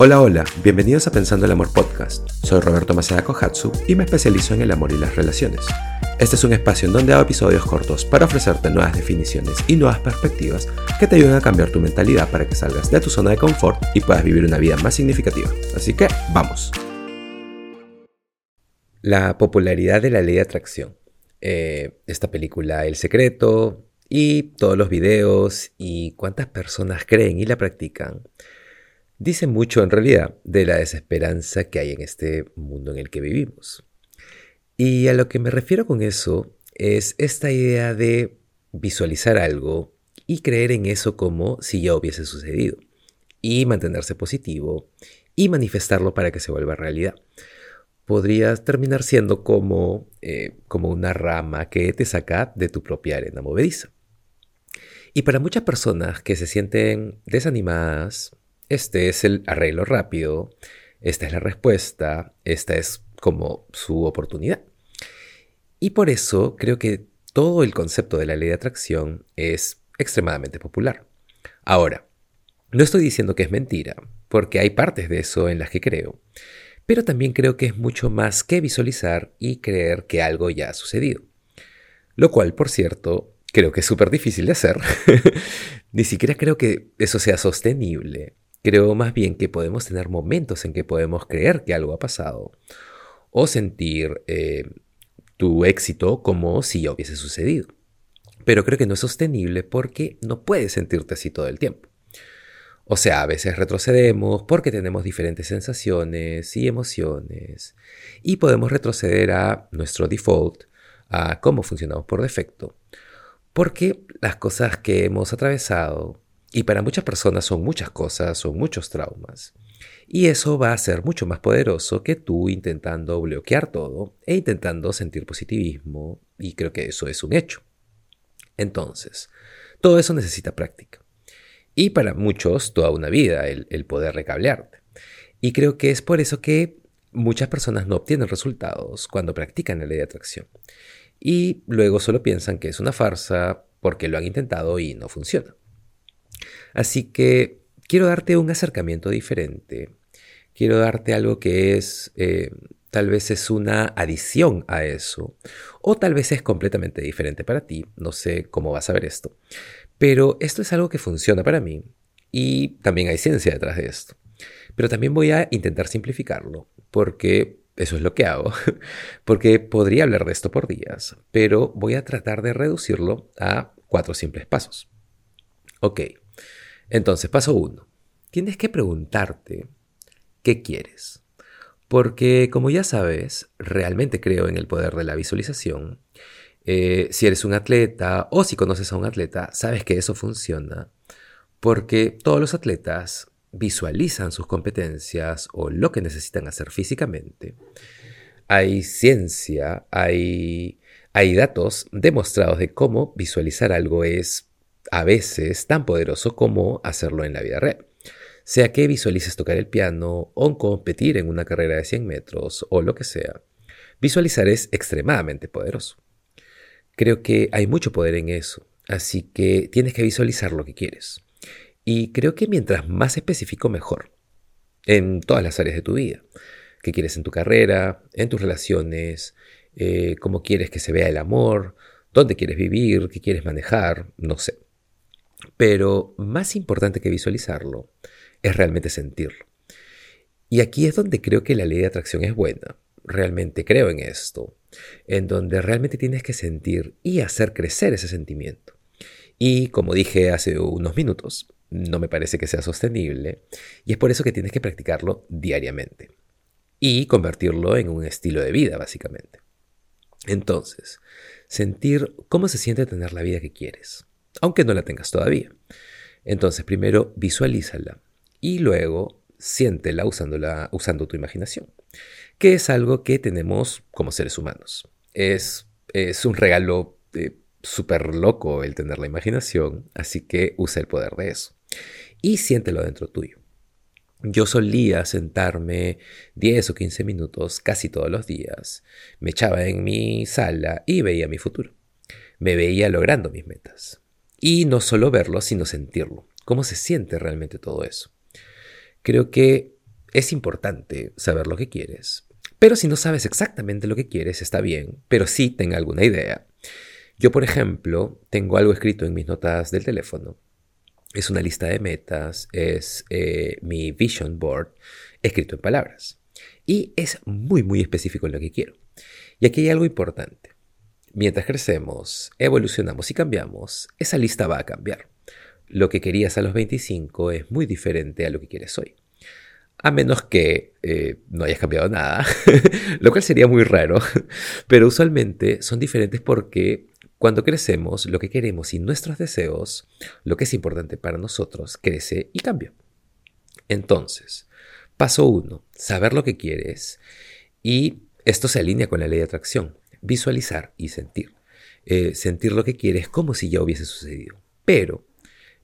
Hola, hola, bienvenidos a Pensando el Amor Podcast. Soy Roberto Maceda Kohatsu y me especializo en el amor y las relaciones. Este es un espacio en donde hago episodios cortos para ofrecerte nuevas definiciones y nuevas perspectivas que te ayuden a cambiar tu mentalidad para que salgas de tu zona de confort y puedas vivir una vida más significativa. Así que, vamos. La popularidad de la ley de atracción. Eh, esta película El Secreto y todos los videos y cuántas personas creen y la practican dice mucho en realidad de la desesperanza que hay en este mundo en el que vivimos. Y a lo que me refiero con eso es esta idea de visualizar algo y creer en eso como si ya hubiese sucedido, y mantenerse positivo y manifestarlo para que se vuelva realidad. Podría terminar siendo como, eh, como una rama que te saca de tu propia arena movediza. Y para muchas personas que se sienten desanimadas, este es el arreglo rápido, esta es la respuesta, esta es como su oportunidad. Y por eso creo que todo el concepto de la ley de atracción es extremadamente popular. Ahora, no estoy diciendo que es mentira, porque hay partes de eso en las que creo, pero también creo que es mucho más que visualizar y creer que algo ya ha sucedido. Lo cual, por cierto, creo que es súper difícil de hacer. Ni siquiera creo que eso sea sostenible. Creo más bien que podemos tener momentos en que podemos creer que algo ha pasado o sentir eh, tu éxito como si ya hubiese sucedido. Pero creo que no es sostenible porque no puedes sentirte así todo el tiempo. O sea, a veces retrocedemos porque tenemos diferentes sensaciones y emociones y podemos retroceder a nuestro default, a cómo funcionamos por defecto, porque las cosas que hemos atravesado y para muchas personas son muchas cosas, son muchos traumas. Y eso va a ser mucho más poderoso que tú intentando bloquear todo e intentando sentir positivismo, y creo que eso es un hecho. Entonces, todo eso necesita práctica. Y para muchos, toda una vida, el, poder recablearte. Y creo que es por eso que muchas personas no obtienen resultados cuando practican la ley de atracción. Y luego solo piensan que es una farsa porque lo han intentado y no funciona. Así que quiero darte un acercamiento diferente. Quiero darte algo que es, eh, tal vez es una adición a eso, o tal vez es completamente diferente para ti. No sé cómo vas a ver esto. Pero esto es algo que funciona para mí y también hay ciencia detrás de esto. Pero también voy a intentar simplificarlo, porque eso es lo que hago, porque podría hablar de esto por días, pero voy a tratar de reducirlo a cuatro simples pasos. Ok, entonces, paso uno. Tienes que preguntarte qué quieres. Porque, como ya sabes, realmente creo en el poder de la visualización. Eh, si eres un atleta o si conoces a un atleta, sabes que eso funciona. Porque todos los atletas visualizan sus competencias o lo que necesitan hacer físicamente. Hay ciencia, hay, hay datos demostrados de cómo visualizar algo es a veces tan poderoso como hacerlo en la vida real. Sea que visualices tocar el piano o competir en una carrera de 100 metros o lo que sea, visualizar es extremadamente poderoso. Creo que hay mucho poder en eso, así que tienes que visualizar lo que quieres. Y creo que mientras más específico mejor, en todas las áreas de tu vida. ¿Qué quieres en tu carrera, en tus relaciones, eh, cómo quieres que se vea el amor, dónde quieres vivir, qué quieres manejar, no sé. Pero más importante que visualizarlo es realmente sentirlo. Y aquí es donde creo que la ley de atracción es buena. Realmente creo en esto. En donde realmente tienes que sentir y hacer crecer ese sentimiento. Y como dije hace unos minutos, no me parece que sea sostenible. Y es por eso que tienes que practicarlo diariamente. Y convertirlo en un estilo de vida, básicamente. Entonces, sentir cómo se siente tener la vida que quieres aunque no la tengas todavía. Entonces, primero visualízala y luego siéntela usando tu imaginación, que es algo que tenemos como seres humanos. Es, es un regalo eh, súper loco el tener la imaginación, así que usa el poder de eso. Y siéntelo dentro tuyo. Yo solía sentarme 10 o 15 minutos casi todos los días. Me echaba en mi sala y veía mi futuro. Me veía logrando mis metas. Y no solo verlo, sino sentirlo. ¿Cómo se siente realmente todo eso? Creo que es importante saber lo que quieres. Pero si no sabes exactamente lo que quieres, está bien, pero sí tenga alguna idea. Yo, por ejemplo, tengo algo escrito en mis notas del teléfono. Es una lista de metas, es eh, mi vision board escrito en palabras. Y es muy, muy específico en lo que quiero. Y aquí hay algo importante. Mientras crecemos, evolucionamos y cambiamos, esa lista va a cambiar. Lo que querías a los 25 es muy diferente a lo que quieres hoy. A menos que eh, no hayas cambiado nada, lo cual sería muy raro. Pero usualmente son diferentes porque cuando crecemos, lo que queremos y nuestros deseos, lo que es importante para nosotros, crece y cambia. Entonces, paso uno, saber lo que quieres y esto se alinea con la ley de atracción, visualizar y sentir. Eh, sentir lo que quieres como si ya hubiese sucedido. Pero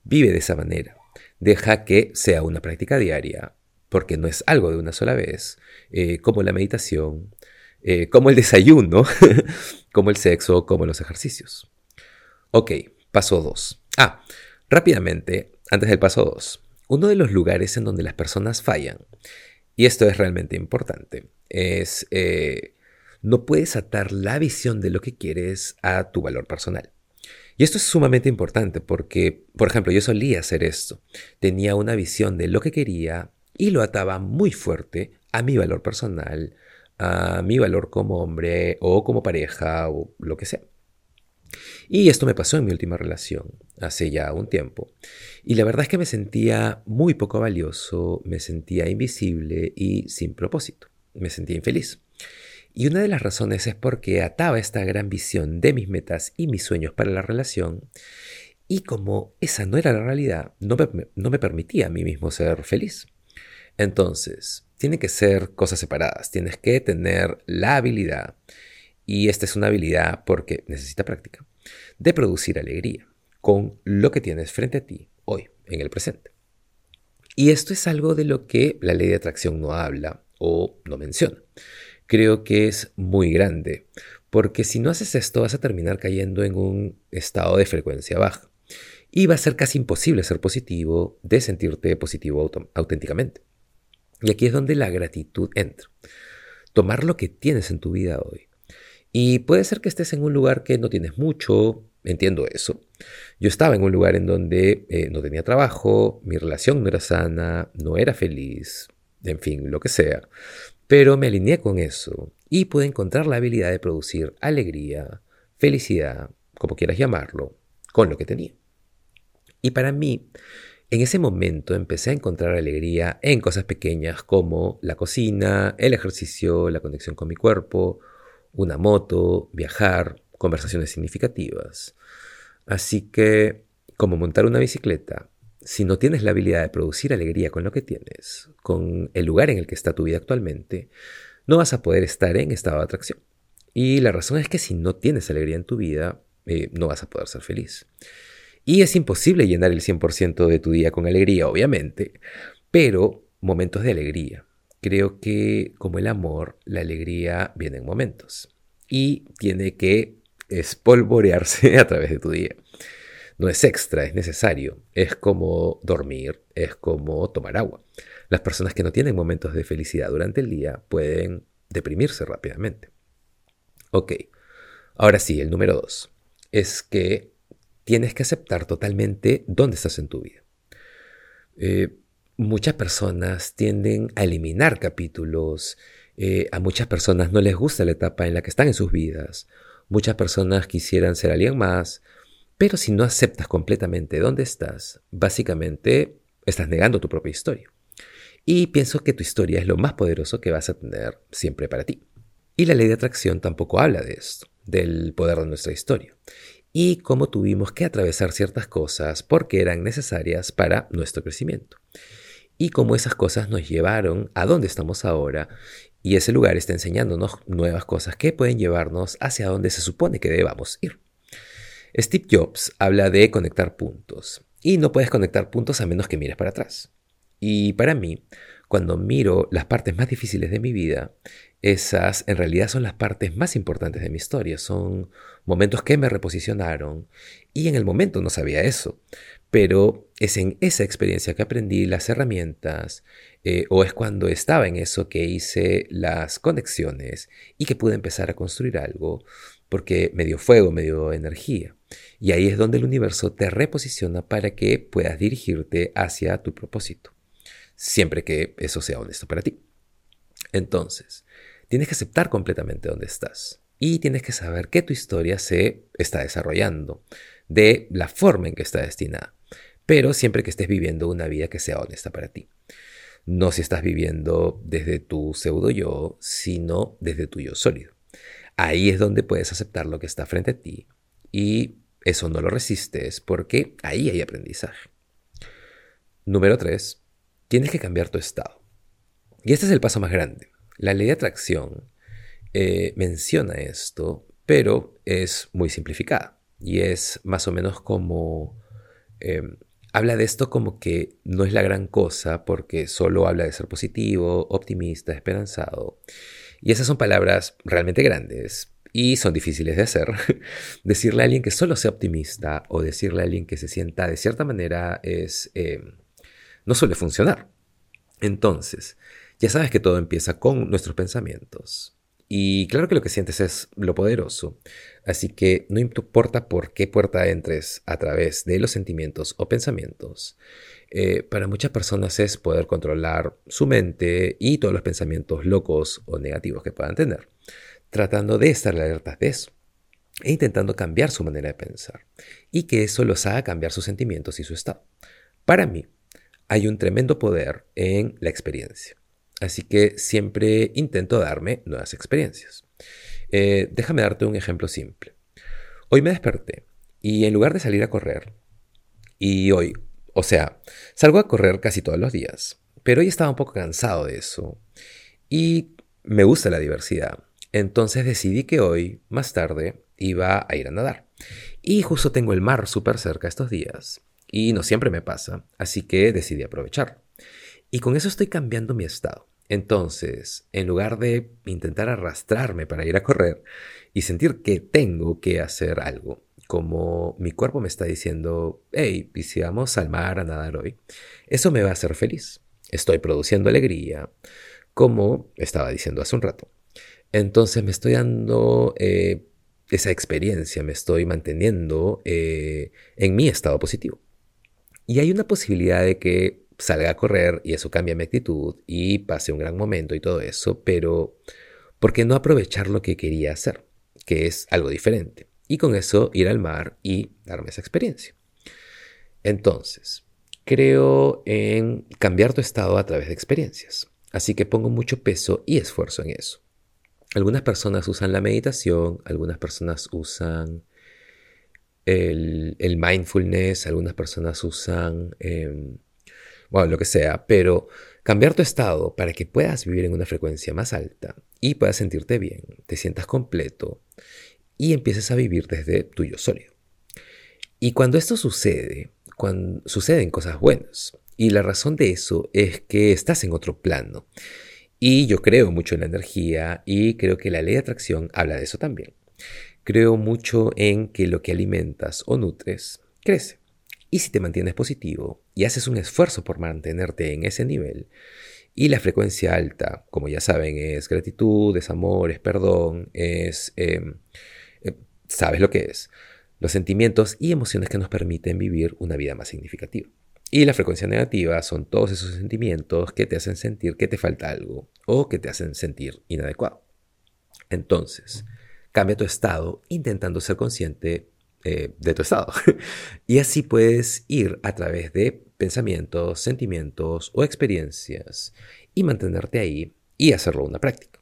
vive de esa manera. Deja que sea una práctica diaria, porque no es algo de una sola vez, eh, como la meditación, eh, como el desayuno, como el sexo, como los ejercicios. Ok, paso 2. Ah, rápidamente, antes del paso 2, uno de los lugares en donde las personas fallan, y esto es realmente importante, es no puedes atar la visión de lo que quieres a tu valor personal. Y esto es sumamente importante porque, por ejemplo, yo solía hacer esto. Tenía una visión de lo que quería y lo ataba muy fuerte a mi valor personal, a mi valor como hombre o como pareja o lo que sea. Y esto me pasó en mi última relación, hace ya un tiempo. Y la verdad es que me sentía muy poco valioso, me sentía invisible y sin propósito. Me sentía infeliz. Y una de las razones es porque ataba esta gran visión de mis metas y mis sueños para la relación. Y como esa no era la realidad, no me, no me permitía a mí mismo ser feliz. Entonces, tiene que ser cosas separadas. Tienes que tener la habilidad, y esta es una habilidad porque necesita práctica, de producir alegría con lo que tienes frente a ti hoy, en el presente. Y esto es algo de lo que la ley de atracción no habla o no menciona. Creo que es muy grande, porque si no haces esto vas a terminar cayendo en un estado de frecuencia baja. Y va a ser casi imposible ser positivo, de sentirte positivo auténticamente. Y aquí es donde la gratitud entra. Tomar lo que tienes en tu vida hoy. Y puede ser que estés en un lugar que no tienes mucho, entiendo eso. Yo estaba en un lugar en donde eh, no tenía trabajo, mi relación no era sana, no era feliz, en fin, lo que sea. Pero me alineé con eso y pude encontrar la habilidad de producir alegría, felicidad, como quieras llamarlo, con lo que tenía. Y para mí, en ese momento empecé a encontrar alegría en cosas pequeñas como la cocina, el ejercicio, la conexión con mi cuerpo, una moto, viajar, conversaciones significativas. Así que, como montar una bicicleta, si no tienes la habilidad de producir alegría con lo que tienes, con el lugar en el que está tu vida actualmente, no vas a poder estar en estado de atracción. Y la razón es que si no tienes alegría en tu vida, eh, no vas a poder ser feliz. Y es imposible llenar el 100% de tu día con alegría, obviamente, pero momentos de alegría. Creo que como el amor, la alegría viene en momentos y tiene que espolvorearse a través de tu día. No es extra, es necesario. Es como dormir, es como tomar agua. Las personas que no tienen momentos de felicidad durante el día pueden deprimirse rápidamente. Ok, ahora sí, el número dos es que tienes que aceptar totalmente dónde estás en tu vida. Eh, muchas personas tienden a eliminar capítulos, eh, a muchas personas no les gusta la etapa en la que están en sus vidas, muchas personas quisieran ser alguien más, pero si no aceptas completamente dónde estás, básicamente estás negando tu propia historia. Y pienso que tu historia es lo más poderoso que vas a tener siempre para ti. Y la ley de atracción tampoco habla de esto, del poder de nuestra historia y cómo tuvimos que atravesar ciertas cosas porque eran necesarias para nuestro crecimiento. Y cómo esas cosas nos llevaron a donde estamos ahora y ese lugar está enseñándonos nuevas cosas que pueden llevarnos hacia donde se supone que debamos ir. Steve Jobs habla de conectar puntos y no puedes conectar puntos a menos que mires para atrás. Y para mí, cuando miro las partes más difíciles de mi vida, esas en realidad son las partes más importantes de mi historia, son momentos que me reposicionaron y en el momento no sabía eso, pero es en esa experiencia que aprendí las herramientas eh, o es cuando estaba en eso que hice las conexiones y que pude empezar a construir algo porque me dio fuego, me dio energía. Y ahí es donde el universo te reposiciona para que puedas dirigirte hacia tu propósito, siempre que eso sea honesto para ti. Entonces, tienes que aceptar completamente dónde estás y tienes que saber que tu historia se está desarrollando de la forma en que está destinada, pero siempre que estés viviendo una vida que sea honesta para ti. No si estás viviendo desde tu pseudo yo, sino desde tu yo sólido. Ahí es donde puedes aceptar lo que está frente a ti y eso no lo resistes porque ahí hay aprendizaje. Número 3. Tienes que cambiar tu estado. Y este es el paso más grande. La ley de atracción eh, menciona esto, pero es muy simplificada. Y es más o menos como... Em, habla de esto como que no es la gran cosa porque solo habla de ser positivo, optimista, esperanzado. Y esas son palabras realmente grandes y son difíciles de hacer. decirle a alguien que solo sea optimista o decirle a alguien que se sienta de cierta manera es... Em, no suele funcionar. Entonces, ya sabes que todo empieza con nuestros pensamientos. Y claro que lo que sientes es lo poderoso. Así que no importa por qué puerta entres a través de los sentimientos o pensamientos, eh, para muchas personas es poder controlar su mente y todos los pensamientos locos o negativos que puedan tener, tratando de estar alertas de eso e intentando cambiar su manera de pensar y que eso los haga cambiar sus sentimientos y su estado. Para mí, hay un tremendo poder en la experiencia. Así que siempre intento darme nuevas experiencias. Eh, déjame darte un ejemplo simple. Hoy me desperté y en lugar de salir a correr, y hoy, o sea, salgo a correr casi todos los días, pero hoy estaba un poco cansado de eso y me gusta la diversidad. Entonces decidí que hoy, más tarde, iba a ir a nadar. Y justo tengo el mar súper cerca estos días. Y no siempre me pasa, así que decidí aprovechar. Y con eso estoy cambiando mi estado. Entonces, en lugar de intentar arrastrarme para ir a correr y sentir que tengo que hacer algo, como mi cuerpo me está diciendo, hey, ¿y si vamos al mar a nadar hoy? Eso me va a hacer feliz. Estoy produciendo alegría, como estaba diciendo hace un rato. Entonces me estoy dando eh, esa experiencia, me estoy manteniendo eh, en mi estado positivo. Y hay una posibilidad de que salga a correr y eso cambia mi actitud y pase un gran momento y todo eso, pero ¿por qué no aprovechar lo que quería hacer? Que es algo diferente. Y con eso ir al mar y darme esa experiencia. Entonces, creo en cambiar tu estado a través de experiencias. Así que pongo mucho peso y esfuerzo en eso. Algunas personas usan la meditación, algunas personas usan el, mindfulness, algunas personas usan em, bueno, lo que sea, pero cambiar tu estado para que puedas vivir en una frecuencia más alta y puedas sentirte bien, te sientas completo y empieces a vivir desde tuyo sólido. Y cuando esto sucede, cuando suceden cosas buenas, y la razón de eso es que estás en otro plano. Y yo creo mucho en la energía y creo que la ley de atracción habla de eso también. Creo mucho en que lo que alimentas o nutres crece. Y si te mantienes positivo y haces un esfuerzo por mantenerte en ese nivel, y la frecuencia alta, como ya saben, es gratitud, es amor, es perdón, es... Em, eh, sabes lo que es. Los sentimientos y emociones que nos permiten vivir una vida más significativa. Y la frecuencia negativa son todos esos sentimientos que te hacen sentir que te falta algo o que te hacen sentir inadecuado. Entonces, cambia tu estado intentando ser consciente eh, de tu estado. y así puedes ir a través de pensamientos, sentimientos o experiencias y mantenerte ahí y hacerlo una práctica.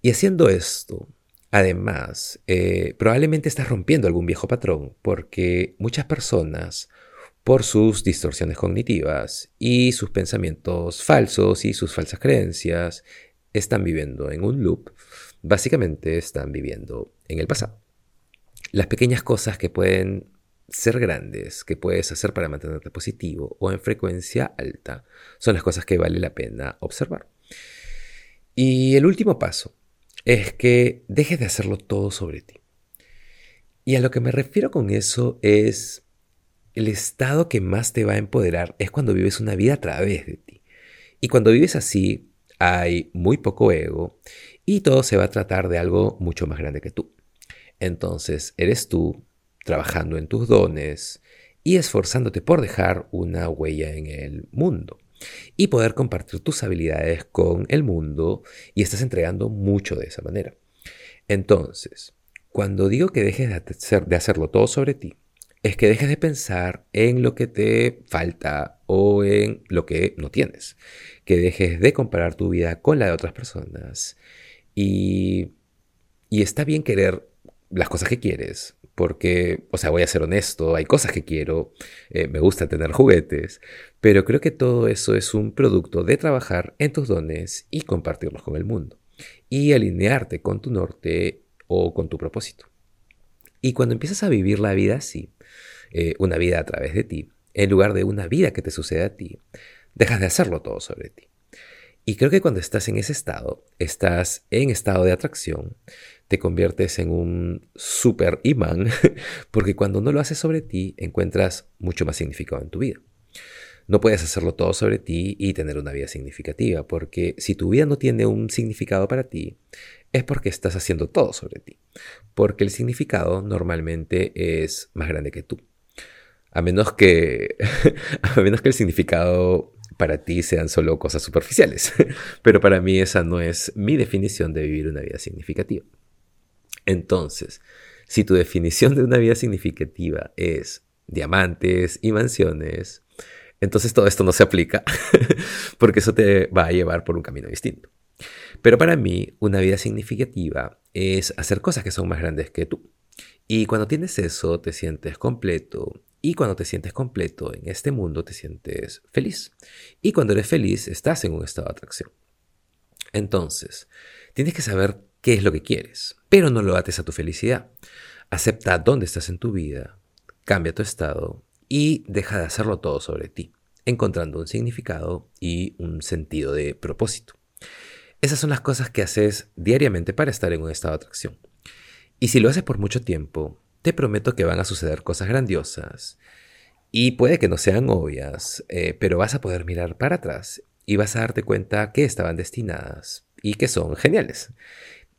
Y haciendo esto, además, eh, probablemente estás rompiendo algún viejo patrón porque muchas personas, por sus distorsiones cognitivas y sus pensamientos falsos y sus falsas creencias, están viviendo en un loop, básicamente están viviendo en el pasado las pequeñas cosas que pueden ser grandes, que puedes hacer para mantenerte positivo o en frecuencia alta, son las cosas que vale la pena observar. Y el último paso es que dejes de hacerlo todo sobre ti. Y a lo que me refiero con eso es el estado que más te va a empoderar es cuando vives una vida a través de ti. Y cuando vives así, hay muy poco ego y todo se va a tratar de algo mucho más grande que tú. Entonces, eres tú trabajando en tus dones y esforzándote por dejar una huella en el mundo y poder compartir tus habilidades con el mundo y estás entregando mucho de esa manera. Entonces, cuando digo que dejes de hacerlo todo sobre ti, es que dejes de pensar en lo que te falta o en lo que no tienes. Que dejes de comparar tu vida con la de otras personas. Y, y está bien querer las cosas que quieres, porque, o sea, voy a ser honesto, hay cosas que quiero, eh, me gusta tener juguetes, pero creo que todo eso es un producto de trabajar en tus dones y compartirlos con el mundo. Y alinearte con tu norte o con tu propósito. Y cuando empiezas a vivir la vida así, eh, una vida a través de ti, en lugar de una vida que te sucede a ti, dejas de hacerlo todo sobre ti. Y creo que cuando estás en ese estado, estás en estado de atracción, te conviertes en un super imán, porque cuando no lo haces sobre ti, encuentras mucho más significado en tu vida. No puedes hacerlo todo sobre ti y tener una vida significativa, porque si tu vida no tiene un significado para ti, es porque estás haciendo todo sobre ti, porque el significado normalmente es más grande que tú. A menos que, a menos que el significado para ti sean solo cosas superficiales. Pero para mí esa no es mi definición de vivir una vida significativa. Entonces, si tu definición de una vida significativa es diamantes y mansiones, entonces todo esto no se aplica, porque eso te va a llevar por un camino distinto. Pero para mí, una vida significativa es hacer cosas que son más grandes que tú. Y cuando tienes eso, te sientes completo. Y cuando te sientes completo en este mundo, te sientes feliz. Y cuando eres feliz, estás en un estado de atracción. Entonces, tienes que saber qué es lo que quieres, pero no lo ates a tu felicidad. Acepta dónde estás en tu vida, cambia tu estado y deja de hacerlo todo sobre ti, encontrando un significado y un sentido de propósito. Esas son las cosas que haces diariamente para estar en un estado de atracción. Y si lo haces por mucho tiempo, te prometo que van a suceder cosas grandiosas. Y puede que no sean obvias, eh, pero vas a poder mirar para atrás y vas a darte cuenta que estaban destinadas y que son geniales.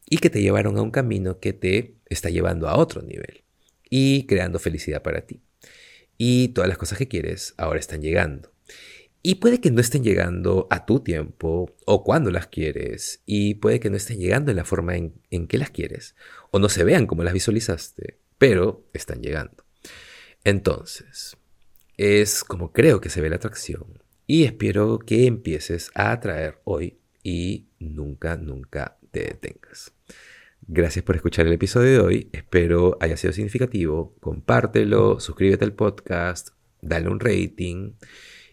Y que te llevaron a un camino que te está llevando a otro nivel y creando felicidad para ti. Y todas las cosas que quieres ahora están llegando. Y puede que no estén llegando a tu tiempo o cuando las quieres. Y puede que no estén llegando en la forma en, en, que las quieres. O no se vean como las visualizaste. Pero están llegando. Entonces, es como creo que se ve la atracción. Y espero que empieces a atraer hoy y nunca, nunca te detengas. Gracias por escuchar el episodio de hoy. Espero haya sido significativo. Compártelo, suscríbete al podcast, dale un rating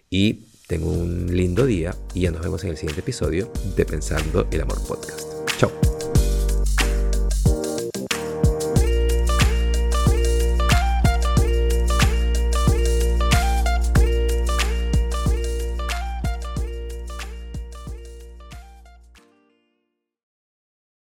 y tengo un lindo día y ya nos vemos en el siguiente episodio de Pensando el Amor Podcast. Chao.